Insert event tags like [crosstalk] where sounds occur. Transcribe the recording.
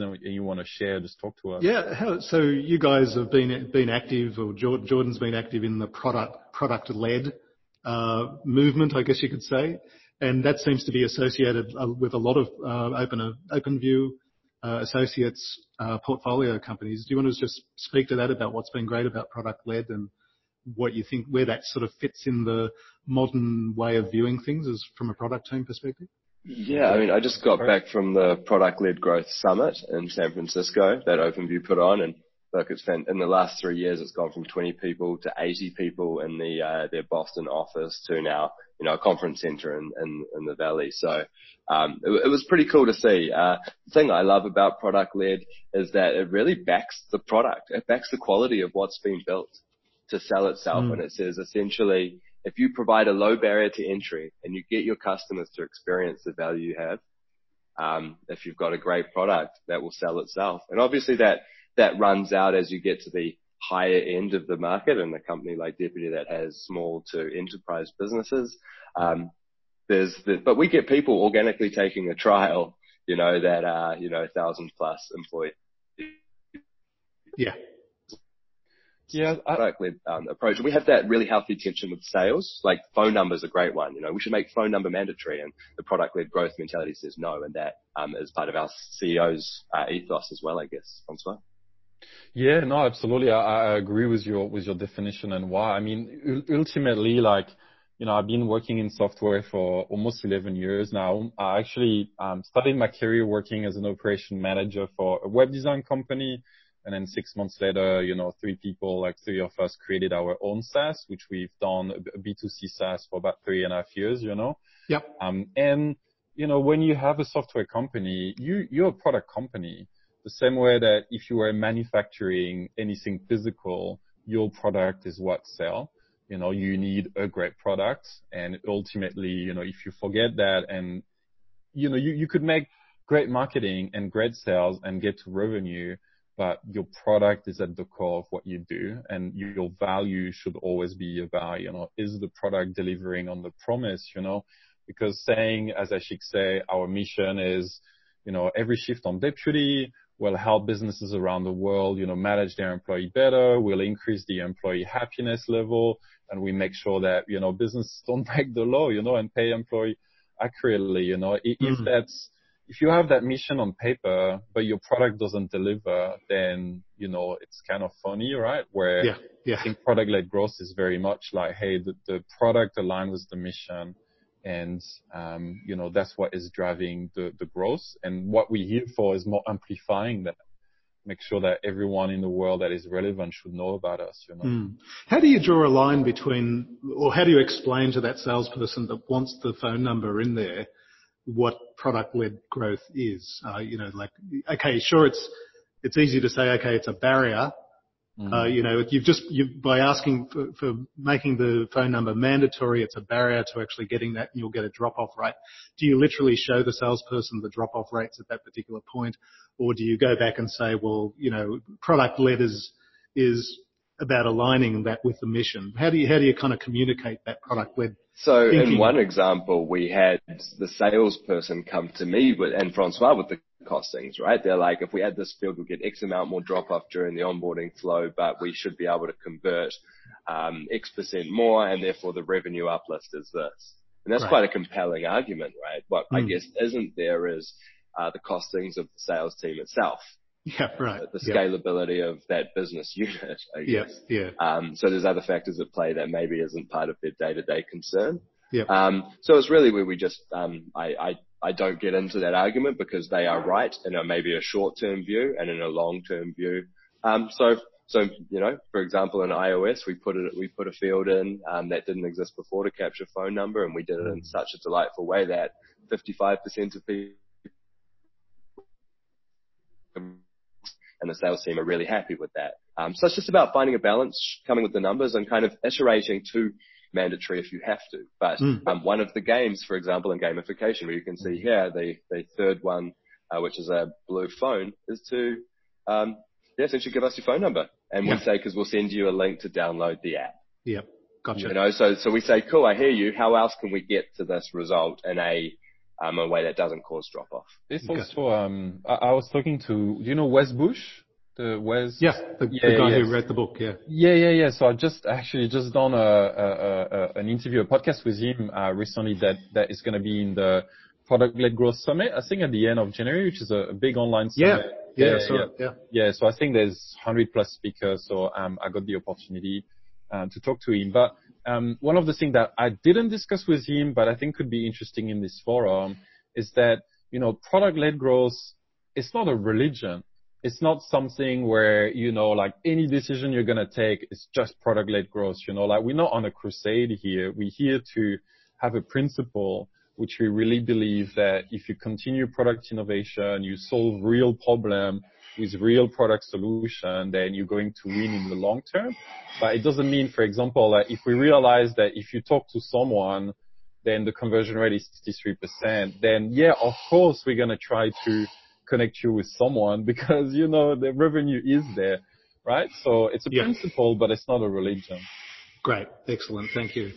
and you wanna share, just talk to us. Yeah. So you guys have been been active, or Jordan's been active in the product product-led uh, movement, I guess you could say. And that seems to be associated uh, with a lot of uh, Open OpenView associates portfolio companies. Do you wanna just speak to that about what's been great about product-led and what you think where that sort of fits in the modern way of viewing things as from a product team perspective? Yeah. I mean, I just got back from the Product-Led Growth Summit in San Francisco that OpenView put on. And look, in the last three years, it's gone from 20 people to 80 people in the uh, their Boston office to now, you know, a conference center in in the Valley. So um, it was pretty cool to see. The thing I love about product-led is that it really backs the product. It backs the quality of what's been built to sell itself. Mm. It says, essentially, if you provide a low barrier to entry and you get your customers to experience the value you have, if you've got a great product, that will sell itself. And obviously that that runs out as you get to the higher end of the market and a company like Deputy that has small to enterprise businesses. Um but we get people organically taking a trial, you know, that are, you know, 1,000+ employees. Yeah. Yeah. Product-led um, approach. We have that really healthy tension with sales. Like, phone number is a great one. You know, we should make phone number mandatory, and the product-led growth mentality says no, and that um, is part of our CEO's uh, ethos as well, I guess. Francois? Yeah. No, absolutely. I agree with your with your definition and why. I mean, ultimately, like, you know, I've been working in software for almost 11 years now. I actually um, started my career working as an operation manager for a web design company. And then six months later, you know, three people, like three of us, created our own SaaS, which we've done a B2C SaaS for about three and a half years, you know. Yep. Um, and, you know, when you have a software company, you're a product company. The same way that if you were manufacturing anything physical, your product is what sell. You know, you need a great product. And ultimately, you know, if you forget that and, you know, you, you could make great marketing and great sales and get to revenue, but your product is at the core of what you do, and your value should always be about, you know, is the product delivering on the promise, you know? Because saying, as Ashik say, our mission is, you know, every shift on Deputy will help businesses around the world, you know, manage their employee better, will increase the employee happiness level, and we make sure that, you know, businesses [laughs] don't break the law, you know, and pay employee accurately, you know? Mm. If you have that mission on paper, but your product doesn't deliver, then, you know, it's kind of funny, right? Yeah. Yeah. I think product-led growth is very much like, hey, the the product aligns with the mission and, um, you know, that's what is driving the the growth. And what we're here for is more amplifying that. Make sure that everyone in the world that is relevant should know about us, you know? How do you draw a line between or how do you explain to that salesperson that wants the phone number in there what product-led growth is? You know, like, okay, sure, it's it's easy to say, okay, it's a barrier. Mm. You know, you've just by asking for making the phone number mandatory, it's a barrier to actually getting that, and you'll get a drop-off rate. Do you literally show the salesperson the drop-off rates at that particular point? Or do you go back and say, "Well, you know, product-led is is about aligning that with the mission." How do you how do you kinda communicate that product-led thinking? In one example, we had the salesperson come to me with, and Francois, with the costings, right? They're like, "If we add this field, we'll get X amount more drop-off during the onboarding flow, but we should be able to convert um X% percent more, and therefore the revenue uplift is this. Right. That's quite a compelling argument, right? What I guess isn't there is uh the costings of the sales team itself. Yeah. Right. The scalability of that business unit, I guess. Yeah. So There's other factors at play that maybe isn't part of their day-to-day concern. Yeah. Um, so it's really where we just, um, I I don't get into that argument because they are right in a maybe a short-term view and in a long-term view. Um, so so you know, for example, in iOS, we put it we put a field in that didn't exist before to capture phone number, and we did it in such a delightful way that 55% of people and the sales team are really happy with that. Um, so it's just about finding a balance, coming with the numbers and kind of iterating to mandatory if you have to. But mm. One of the games, for example, in gamification, where you can see here the the third one, which is a blue phone, is to um, yeah, essentially give us your phone number. Yeah. We say, "'Cause we'll send you a link to download the app. Yep. Gotcha. You know? So so we say, "Cool, I hear you. How else can we get to this result in a um, in a way that doesn't cause drop off. It's also, um, I, I was talking to, do you know Wes Bush? The Wes? Yeah, the, yeah, the guy yes. who read the book, yeah. Yeah, yeah, yeah. So I just actually just done a, a, a an interview, a podcast with him uh, recently that that is going to be in the product-led growth summit. I think at the end of January, which is a, a big online summit. Yeah, yeah, yeah, so, yeah. yeah. So I think there's 100 plus speakers. So um, I got the opportunity uh, to talk to him. But um, one of the things that I didn't discuss with him, but I think could be interesting in this forum, is that you know product-led growth is not a religion. It's not something where you know like any decision you're gonna take is just product-led growth. You know, like we're not on a crusade here. We're here to have a principle which we really believe that if you continue product innovation, you solve real problem with real product solution, then you're going to win in the long term. But it doesn't mean, for example, that if we realize that if you talk to someone, then the conversion rate is 63%, then yeah, of course we're going to try to connect you with someone [laughs] because, you know, the revenue is there, right? So it's a yeah. principle, but it's not a religion. Great. Excellent. Thank you.